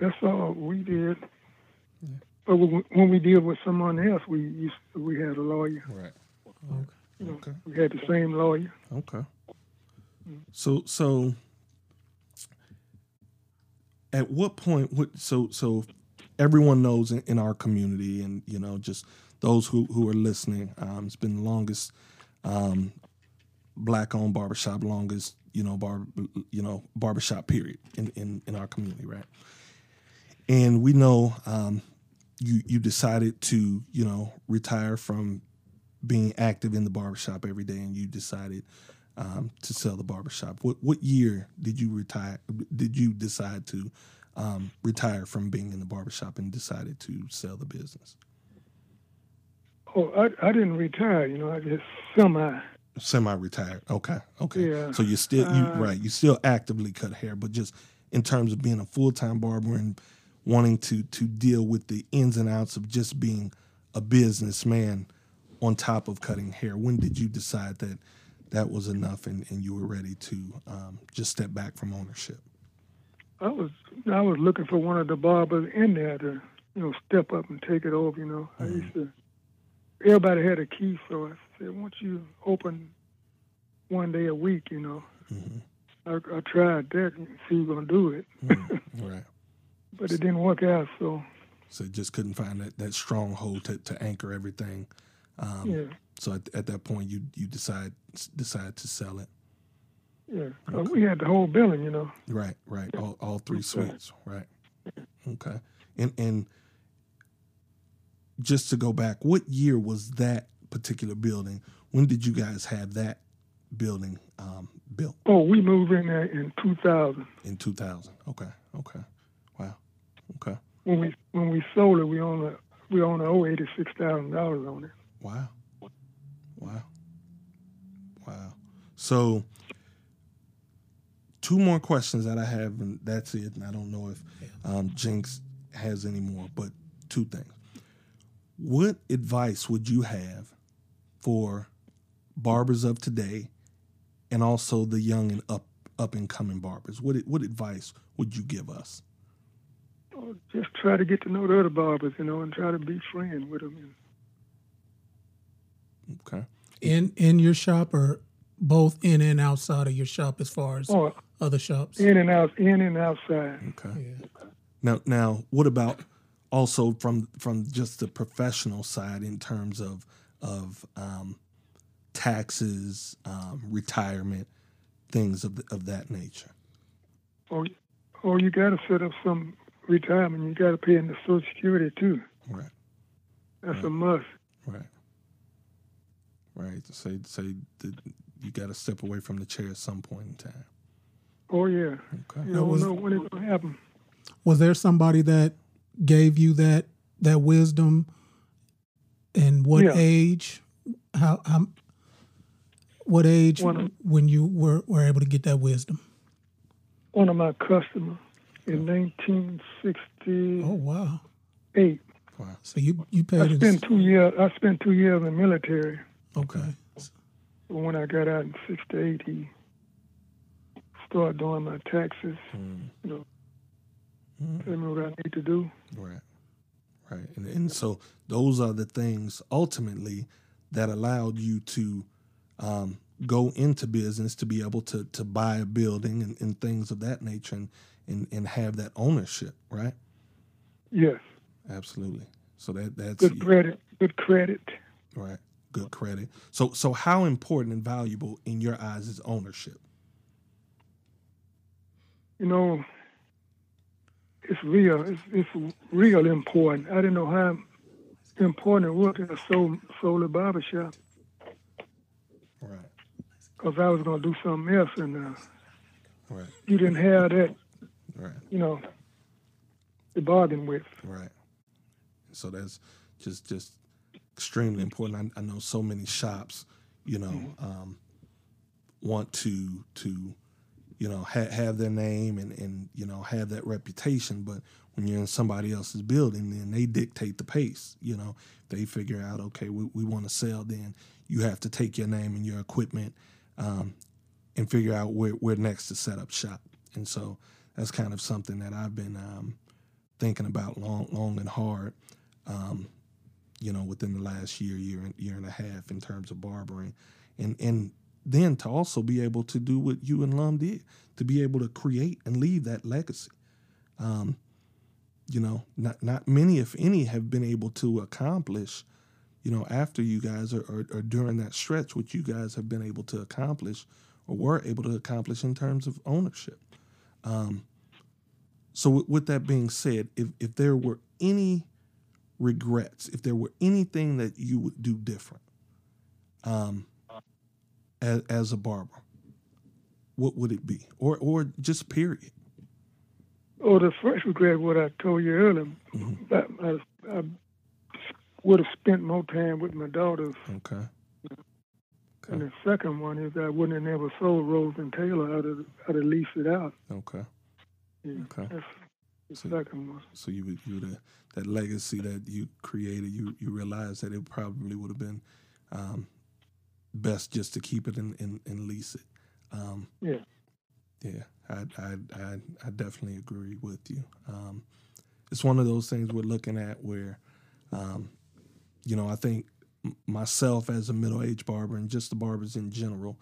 That's all we did. But when when we deal with someone else, we used we had a lawyer. Right. You know, Okay. we had the same lawyer. Okay. So so at what point what so so everyone knows in, in our community and you know just those who who are listening um it's been the longest um black owned barbershop longest you know bar you know barbershop period in in in our community right and we know um you you decided to you know retire from being active in the barbershop every day and you decided um, to sell the barbershop. What what year did you retire? Did you decide to um, retire from being in the barbershop and decided to sell the business? Oh, I, I didn't retire. You know, I just semi. Semi-retired. Okay. Okay. Yeah. So you still you Uh, right. You still actively cut hair, but just in terms of being a full time barber and wanting to to deal with the ins and outs of just being a businessman on top of cutting hair. When did you decide that that was enough and, and you were ready to um, just step back from ownership? I was I was looking for one of the barbers in there to you know step up and take it over. You know, I mm-hmm. used to. Everybody had a key, so I said, "Once you open one day a week, you know." Mm-hmm. I, I tried that and see you gonna do it, mm-hmm. Right. but it didn't work out. So So just couldn't find that, that stronghold to, to anchor everything. Um, yeah, So at, at that point, you you decide decide to sell it. yeah. 'Cause we had the whole building, you know. Right, right. All, all three suites. Right. Okay. And and just to go back, what year was that particular building? When did you guys have that building um, built? Oh, we moved in there in 2000. In two thousand. Okay. Okay. Wow. Okay. When we when we sold it, we owned a we owned owe eighty six thousand dollars on it. Wow. Wow. Wow. So, two more questions that I have, and that's it. And I don't know if um, Jinx has any more, but two things. What advice would you have for barbers of today and also the young and up up and coming barbers? What what advice would you give us? Oh, just try to get to know the other barbers, you know, and try to be friends with them. Okay. In in your shop or both in and outside of your shop as far as Oh, other shops. in and out, in and outside. Okay. Yeah. Now, now, what about also from from just the professional side in terms of of um, taxes, um, retirement, things of of that nature? Or, or you got to set up some retirement. You got to pay into Social Security too. Right, That's a must. right, right. To say say that you got to step away from the chair at some point in time. Oh yeah. Okay. You don't was- know when it's gonna happen. Was there somebody that gave you that that wisdom? And what Yeah. age? How how? What age of- when you were were able to get that wisdom? One of my customers in 1960. Oh wow! Eight. Wow. So you you I paid spent two years. I spent two years in the military. Okay. But when I got out in '68, he started doing my taxes. Mm, You know, mm. tell me what I need to do. Right. Right. And, and so those are the things ultimately that allowed you to um, go into business to be able to, to buy a building and, and things of that nature and, and, and have that ownership, right? Yes, Absolutely. So that that's good credit. Good credit. right. Good credit. So so how important and valuable in your eyes is ownership? You know, it's real. It's, it's real important. I didn't know how important it was to sold sold a barber shop Right. because I was gonna do something else, and uh, Right. you didn't have that. Right. You know, to bargain with. Right. So that's just just extremely important. I, I know so many shops, you know, um, want to to you know ha- have their name and and you know have that reputation, but when you're in somebody else's building, then they dictate the pace. You know, they figure out okay, we, we want to sell, then you have to take your name and your equipment um, and figure out where where next to set up shop. And so that's kind of something that I've been um, thinking about long, long and hard. Um, you know, within the last year, year, and year and a half, in terms of barbering, and and then to also be able to do what you and Lum did, to be able to create and leave that legacy. Um, you know, not not many, if any, have been able to accomplish. You know, after you guys are, or, or during that stretch, what you guys have been able to accomplish, or were able to accomplish in terms of ownership. Um, so, with, with that being said, if if there were any regrets, if there were anything that you would do different, um, as, as a barber, what would it be, or or just period? Oh, the first regret, what I told you earlier, Mhm. that I, I would have spent more time with my daughters. Okay. And the second one is I wouldn't have never sold Rose and Taylor. I'd have, I'd have leased it out. Okay. Yeah, Okay. That's So-. So you would you would that legacy that you created, you you realize that it probably would have been um, best just to keep it and, and, and lease it. Um, Yeah. Yeah, I, I, I, I definitely agree with you. Um, it's one of those things we're looking at where, um, you know, I think myself as a middle aged barber and just the barbers in general,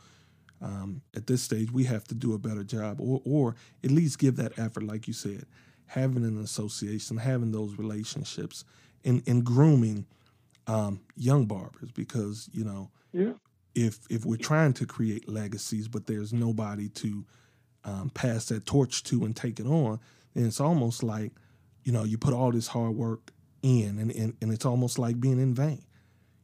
um, at this stage, we have to do a better job or, or at least give that effort, like you said, having an association, having those relationships, and, and grooming um, young barbers because, you know, Yeah. if if we're trying to create legacies, but there's nobody to um, pass that torch to and take it on, then it's almost like, you know, you put all this hard work in, and and, and it's almost like being in vain.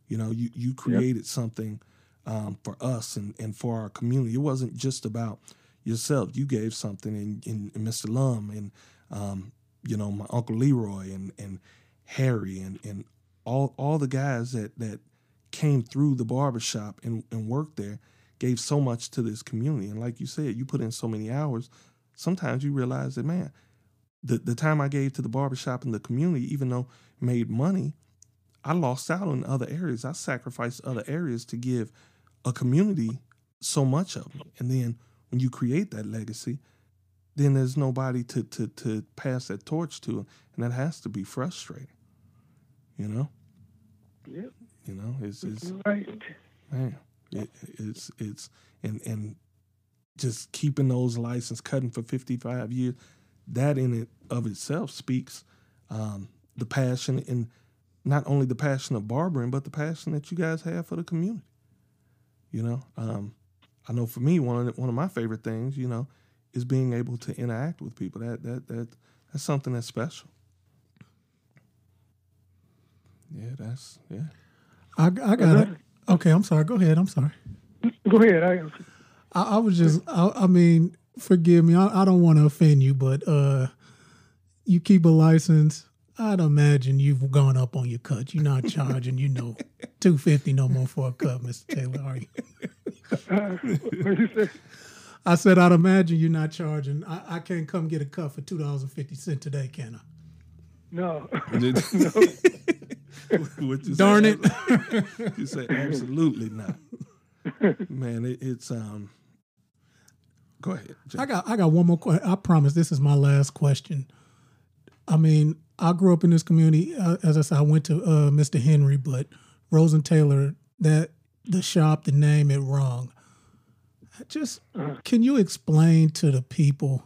You know, you you created something um, for us and and for our community. It wasn't just about yourself. You gave something, and, and, and Mr. Lum, and um, you know, my uncle Leroy, and and Harry, and and all all the guys that that came through the barbershop and, and worked there gave so much to this community. And like you said, you put in so many hours, sometimes you realize that, man, the, the time I gave to the barbershop and the community, even though made money, I lost out on other areas. I sacrificed other areas to give a community so much of it. And then when you create that legacy, then there's nobody to, to, to pass that torch to. And that has to be frustrating. You know? Yeah. You know, it's, it's right. man, it, it's it's and and just keeping those license cutting for 55 years that in it of itself speaks um, the passion and not only the passion of barbering but the passion that you guys have for the community you know um, i know for me one of the, one of my favorite things you know is being able to interact with people that that that that's something that's special yeah that's yeah I, I got it. Okay, I'm sorry. Go ahead. I'm sorry. Go ahead. I, I, I was just, I, I mean, forgive me. I, I don't want to offend you, but uh, you keep a license. I'd imagine you've gone up on your cut. You're not charging, you know, two fifty no more for a cut, Mister Taylor, are you? uh, what you say? I said I'd imagine you're not charging. I, I can't come get a cut for two dollars and fifty cent today, can I? No. What you Darn say? it! you say absolutely not man it, it's um go ahead Jay. I got I got one more question. I promise this is my last question. I mean, I grew up in this community. Uh, as I said, I went to uh, Mr. Henry, but Rose and Taylor, that the shop, the name, it wrong. Just can you explain to the people,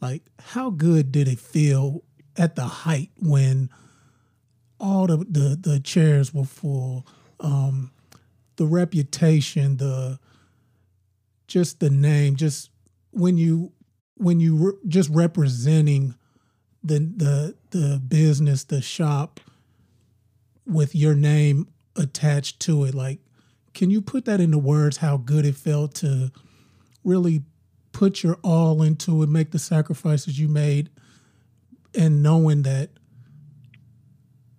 like how good did it feel at the height when all the the, the chairs were full, um, the reputation, the just the name, just when you when you re- just representing the the the business, the shop with your name attached to it, like can you put that into words how good it felt to really put your all into it, make the sacrifices you made, and knowing that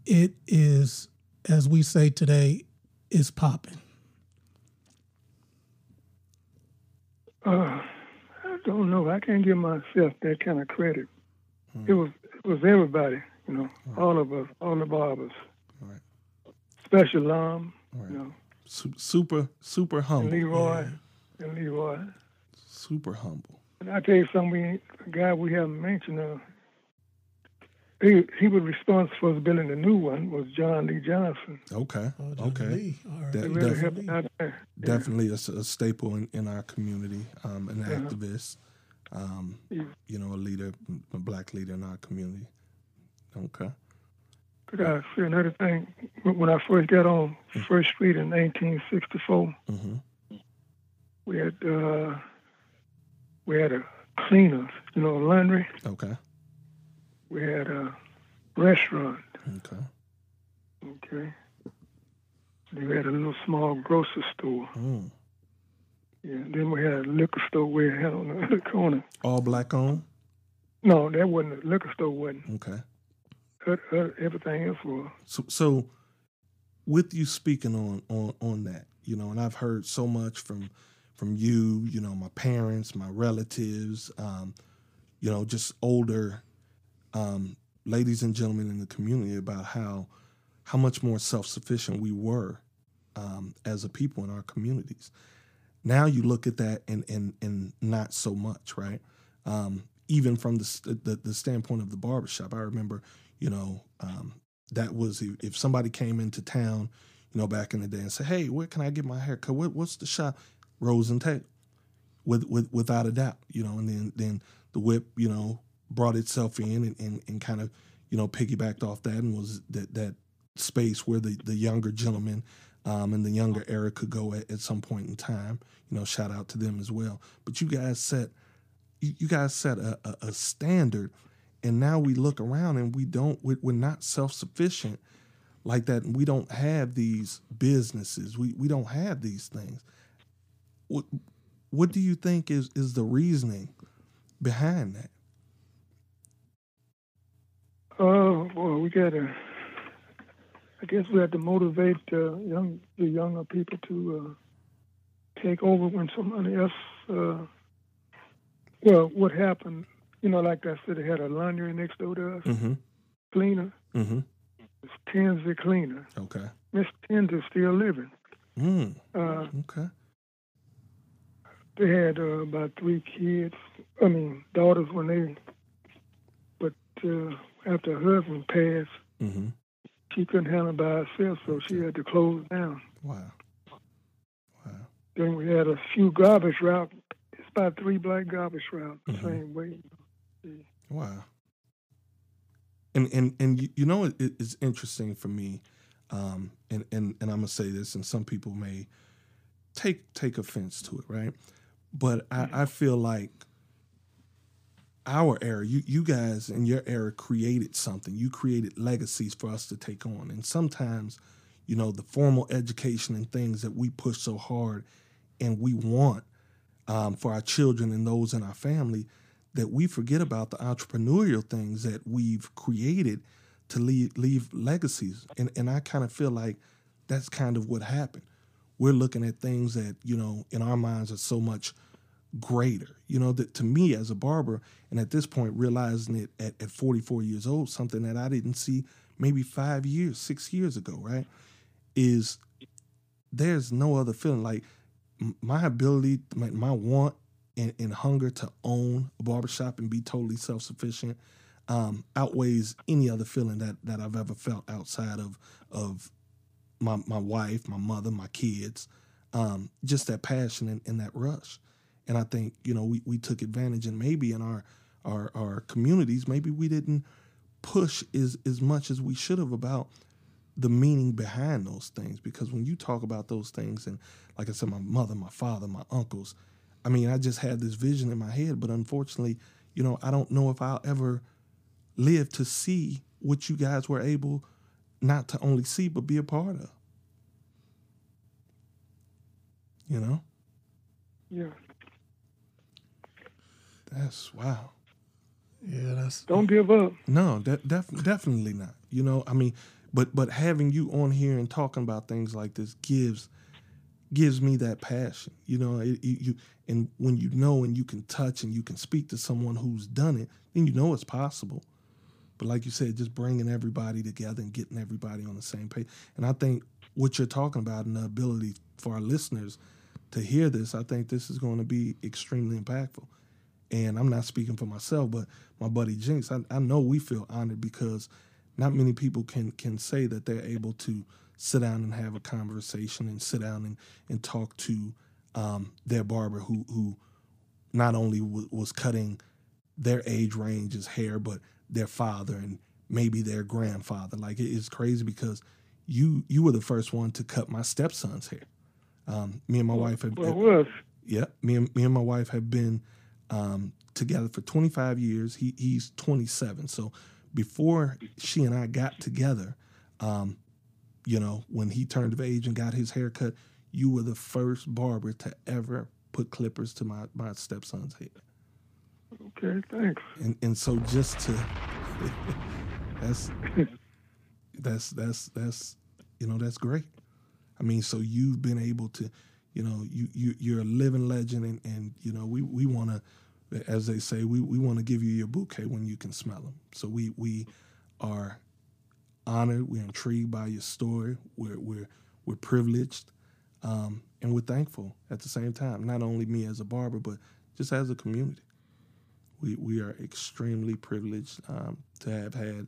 it is, as we say today, is popping. Uh, I don't know. I can't give myself that kind of credit. It was it was everybody, you know, all of us, all the barbers. Right. Special Lum, Right. you know, Su- super super and humble Leroy, and Leroy. super humble And I tell you something, we, a guy we haven't mentioned, uh, he, he was responsible for building the new one, was John Lee Johnson. okay Oh, Johnny okay Lee. All right. That- He really Def- helped. Yeah. definitely a staple in, in our community um, an Uh-huh. activist um, Yeah. you know a leader a black leader in our community okay But I see another thing. When I first got on First Street in 1964, hmm we had uh, we had a cleaner, you know, a laundry. okay We had a restaurant. okay Okay. Then we had a little small grocery store. mm. Yeah. Then we had a liquor store we had on the other corner. all black owned No, that wasn't a liquor store. wasn't. okay Everything else. So, so with you speaking on on on that, you know, and I've heard so much from from you, you know, my parents, my relatives, um, you know, just older um, ladies and gentlemen in the community about how how much more self sufficient we were um, as a people in our communities. Now you look at that and and and not so much, right? Um, even from the, the the standpoint of the barbershop, I remember, you know, um, that was if, if somebody came into town, you know, back in the day and said, "Hey, where can I get my hair cut? What, what's the shop?" Rose and Taylor, with, with without a doubt, you know. And then then the whip, you know, brought itself in and, and, and kind of, you know, piggybacked off that and was that that space where the the younger gentleman um, and the younger era could go at, at some point in time. You know, shout out to them as well. But you guys set you, you guys set a, a, a standard and now we look around and we don't we're, not self-sufficient like that we don't have these businesses we, we don't have these things what what do you think is is the reasoning behind that Oh, well, we got to. I guess we have to motivate uh, young the younger people to uh, take over when somebody else. Uh, well, what happened? You know, like I said, they had a laundry next door to us, mm-hmm cleaner. mm-hmm It's Cleaner. okay Miss Tensley's still living. mm, Uh, okay they had uh, about three kids. I mean, daughters when they. But uh, after her husband passed, mm-hmm she couldn't handle by herself, so she had to close down. wow wow Then we had a few garbage route. It's about three black garbage routes the Mhm. same way. Wow. And and and you, you know it, it's interesting for me, um, and and and I'm gonna say this, and some people may take take offense to it, right? But I, I feel like our era, you you guys in your era created something. You created legacies for us to take on, and sometimes, you know, the formal education and things that we push so hard, and we want um, for our children and those in our family that we forget about the entrepreneurial things that we've created to leave, leave legacies. And, and I kind of feel like that's kind of what happened. We're looking at things that, you know, in our minds are so much greater. You know, that to me as a barber, and at this point realizing it at, at 44 years old, something that I didn't see maybe five years, six years ago, right? Is there's no other feeling like my ability, my, my want and, and hunger to own a barbershop and be totally self sufficient um, outweighs any other feeling that, that I've ever felt outside of of my my wife, my mother, my kids. Um, just that passion and, and that rush. And I think, you know, we, we took advantage and maybe in our our, our communities, maybe we didn't push as, as much as we should have about the meaning behind those things. Because when you talk about those things and like I said, my mother, my father, my uncles, I mean, I just had this vision in my head, but unfortunately, you know, I don't know if I'll ever live to see what you guys were able not to only see but be a part of. You know? Yeah. That's wow. Yeah, that's Don't give up. No, de- def- definitely not. You know, I mean, but but having you on here and talking about things like this gives gives me that passion. You know, it, you, you and when you know and you can touch and you can speak to someone who's done it, then you know it's possible. But like you said, just bringing everybody together and getting everybody on the same page. And I think what you're talking about and the ability for our listeners to hear this, I think this is going to be extremely impactful. And I'm not speaking for myself, but my buddy Jinx, I, I know we feel honored because not many people can can say that they're able to sit down and have a conversation and sit down and, and talk to um, their barber who who not only w- was cutting their age range's hair, but their father and maybe their grandfather. Like it is crazy because you you were the first one to cut my stepson's hair. Um, me and my wife have, Well, yeah, me and me and my wife have been um, together for 25 years. He he's 27. So before she and I got together, um, you know, when he turned of age and got his hair cut, you were the first barber to ever put clippers to my my stepson's head. Okay, thanks. And and so just to that's that's that's that's you know that's great. I mean, so you've been able to, you know, you you you're a living legend, and and you know we we want to, as they say, we we want to give you your bouquet when you can smell them. So we we are honored, we're intrigued by your story, we're we're we're privileged, um, and we're thankful at the same time. Not only me as a barber, but just as a community we we are extremely privileged um, to have had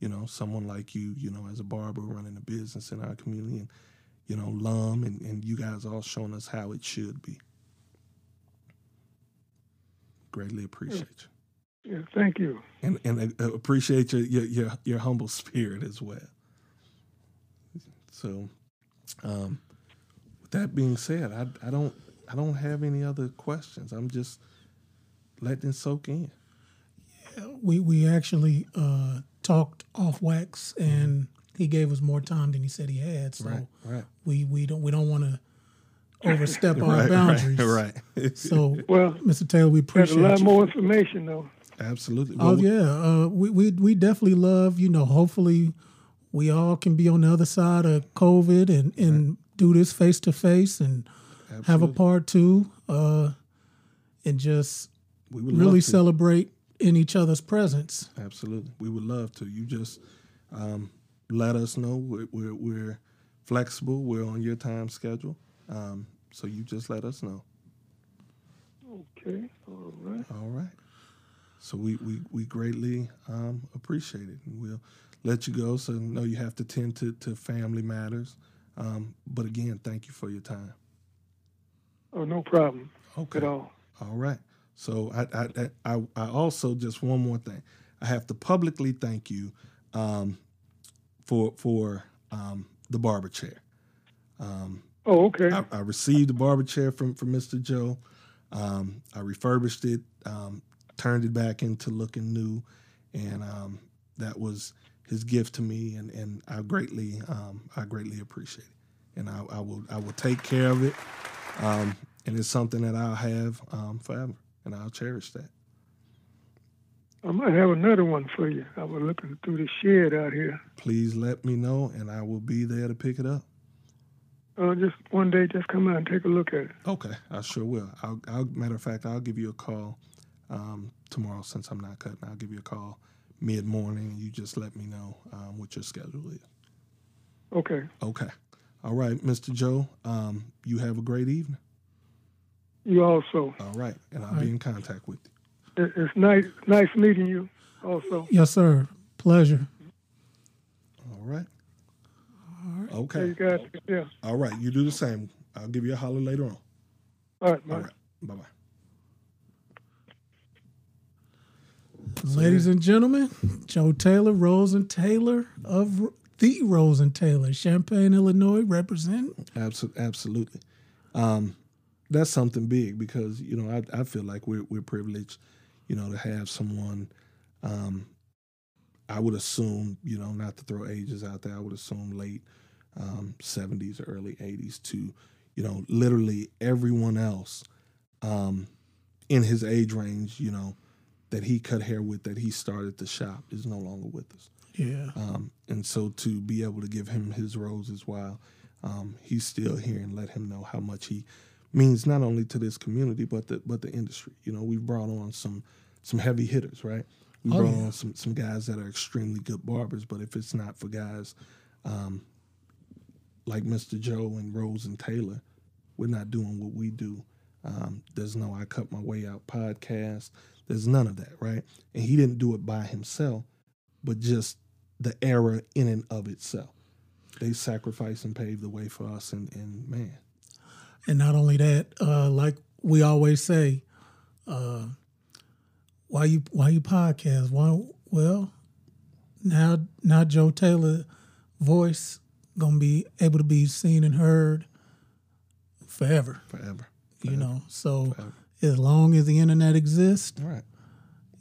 you know someone like you you know as a barber running a business in our community and you know lum and, and you guys all showing us how it should be greatly appreciate you Yeah, thank you. and and uh, appreciate your, your your your humble spirit as well so um with that being said i i don't i don't have any other questions i'm just letting it soak in Yeah, we we actually uh, talked off wax, and he gave us more time than he said he had. So right right we we don't we don't want to overstep our right, boundaries. Right, right. So, Well, Mr. Taylor, we There's appreciate a lot you. more information though. Absolutely. Oh Well, yeah, uh, we we we definitely love. You know, hopefully, we all can be on the other side of COVID and and do this face to face and have a part two, uh, and just We would really celebrate in each other's presence. Absolutely. We would love to. You just um, let us know. We're, we're, we're flexible. We're on your time schedule. Um, so you just let us know. Okay, all right. All right. So we, we, we greatly um, appreciate it. And we'll let you go. So know you have to tend to, to family matters. Um, but again, thank you for your time. Oh, no problem Okay. at all. All right. So I I I, I also just one more thing. I have to publicly thank you um, for for um, the barber chair. Um, Oh, okay. I, I received the barber chair from from Mr. Joe. Um, I refurbished it, um, turned it back into looking new, and um, that was his gift to me, and, and I greatly um, I greatly appreciate it, and I, I will I will take care of it, um, and it's something that I'll have um, forever, and I'll cherish that. I might have another one for you. I was looking through the shed out here. Please let me know, and I will be there to pick it up. Uh, just one day, just come out and take a look at it. Okay, I sure will. I'll, I'll matter of fact, I'll give you a call um, tomorrow since I'm not cutting. I'll give you a call mid morning, and you just let me know um, what your schedule is. Okay. Okay. All right, Mr. Joe. Um, you have a great evening. You also. All right, and I'll All be in contact with you. It's nice, nice meeting you. Also. Yes, sir. Pleasure. All right. Hey, you Okay. guys. Yeah. All right. You do the same. I'll give you a holler later on. All right, All man. right. Bye Ladies and gentlemen, Joe Taylor, Rose and Taylor of the Rose and Taylor, Champaign, Illinois, represent. Absolutely, absolutely. Um, that's something big because you know I, I feel like we're we're privileged, you know, to have someone. Um, I would assume, you know, not to throw ages out there. I would assume late um, '70s, early '80s to, you know, literally everyone else um, in his age range, you know, that he cut hair with, that he started the shop, is no longer with us. Yeah. Um, and so to be able to give him his roses while um, he's still here and let him know how much he means not only to this community but the but the industry. You know, we've brought on some some heavy hitters, right? We Oh, brought yeah. on some some guys that are extremely good barbers, but if it's not for guys um, like Mr. Joe and Rose and Taylor, we're not doing what we do. Um, there's no I cut my way out podcast. There's none of that, right? And he didn't do it by himself, but just the era in and of itself. They sacrificed and paved the way for us, and, and man, And not only that, uh, like we always say, uh, why you why you podcast? Why well now now Joe Taylor voice gonna be able to be seen and heard forever. forever. You know, so Forever. as long as the internet exists, right,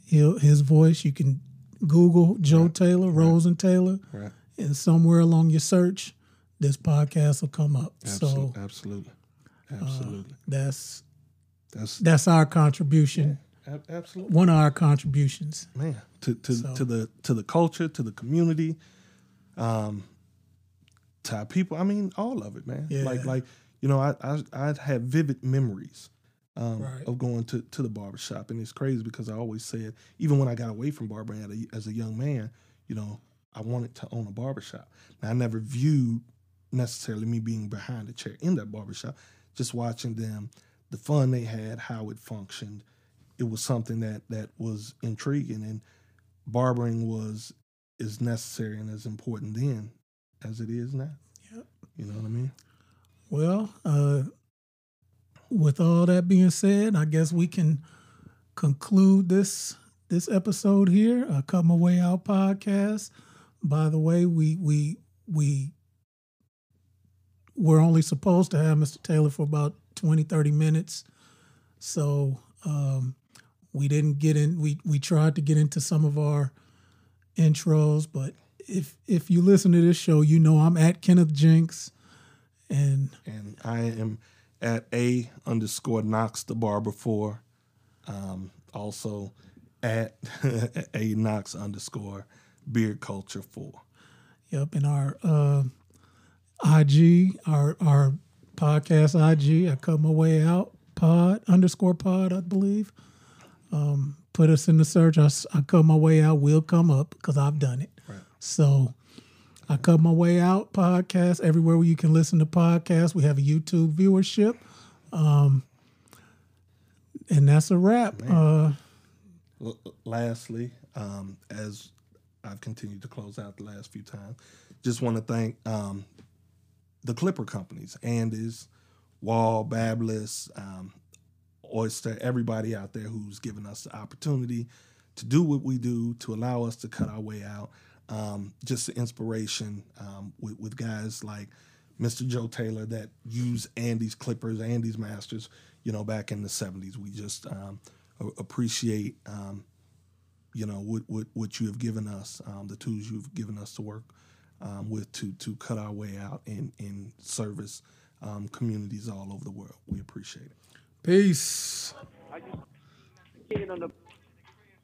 his voice you can Google Joe Taylor, Rose and Taylor, right. and somewhere along your search, this podcast will come up. Absolutely, So absolutely, absolutely. that's That's that's our contribution. ab- absolutely, One of our contributions. man. To to So- to the to the culture, to the community, um, to our people. I mean, all of it, man. Yeah. Like like you know, I I I had vivid memories. Um, Right. Of going to, to the barber shop. And it's crazy because I always said, even when I got away from barbering as a young man, you know, I wanted to own a barber shop. Now, I never viewed necessarily me being behind the chair in that barber shop, just watching them, the fun they had, how it functioned. It was something that that was intriguing and barbering was as necessary and as important then as it is now. Yep. You know what I mean? Well, uh, with all that being said, I guess we can conclude this this episode here, Cut My Way Out podcast. By the way, we we we we're only supposed to have Mr. Taylor for about 20, 30 minutes. So um, we didn't get in we we tried to get into some of our intros, but if if you listen to this show, you know I'm at Kenneth Jinks and and I am at a underscore Knox the barber four. Um, also at a Knox underscore beard culture four. Yep, and our uh, IG, our our podcast IG, I cut my way out pod underscore pod, I believe. Um, put us in the search. I, I cut my way out. Will come up because I've done it. Right. So I cut my way out podcast everywhere where you can listen to podcasts. We have a YouTube viewership. Um, and that's a wrap. Uh, L- lastly, um, as I've continued to close out the last few times, just want to thank um, the Clipper companies, Andis, Wahl, Babyliss, um, Oster, everybody out there who's given us the opportunity to do what we do, to allow us to cut our way out. Um, just the inspiration um, with, with guys like Mr. Joe Taylor that use Andis Clippers, Andis Masters, you know, back in the 70s. We just um, appreciate, um, you know, what, what, what you have given us, um, the tools you've given us to work um, with to, to cut our way out and, and service um, communities all over the world. We appreciate it. Peace.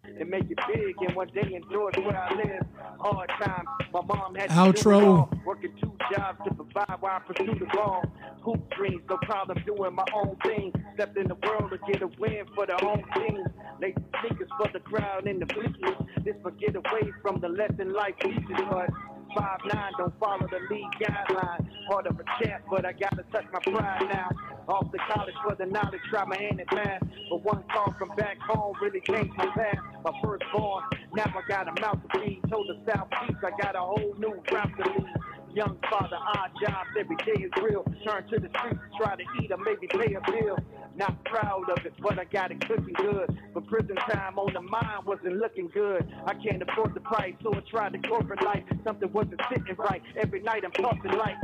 And make it big and one day Georgia where I live. Hard time. My mom had to Outro. all, working two jobs to provide while I pursue the ball. Hoop dreams, no problem doing my own thing. Stepped in the world to get a win for the home team. Lace sneakers for the crowd in the bleachers. This will get away from the lesson life teaches, but Five nine, don't follow the league guideline. Part of a champ, but I gotta touch my pride now. Off the college for the knowledge, try my hand at math. But one call from back home really changed my path. My firstborn, now I got a mouth to feed. Told the South Southeast I got a whole new route to lead. Young father, odd jobs, every day is real. Turn to the streets, try to eat or maybe pay a bill. Not proud of it, but I got it cooking good. But prison time on the mind wasn't looking good. I can't afford the price, so I tried the corporate life. Something wasn't sitting right. Every night I'm puffing light.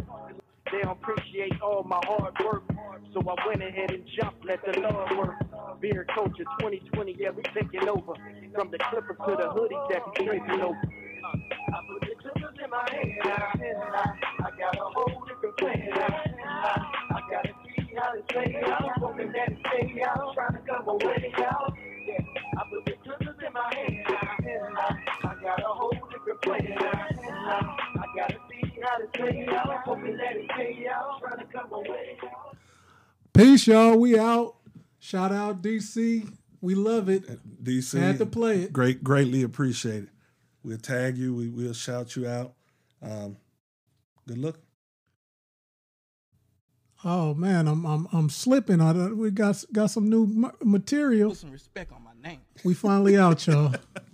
They don't appreciate all my hard work. So I went ahead and jumped, let the Lord work. Beer culture 2020, yeah, we taking over. From the Clippers to the hoodie that we drinking over. I put the Clippers in my hand, and I, got a whole different plan. I, gotta see how to play out, hoping that it stay out, trying to come away out. Yeah, I put the Clippers in my hand, and I, I got a whole different plan. Peace, y'all. We out. Shout out DC. We love it. DC, Had to play it. Great, greatly appreciate it. We'll tag you. We, we'll shout you out. Um, good luck. Oh man, I'm I'm I'm slipping. I, we got got some new material. Put some respect on my name. We finally out, y'all.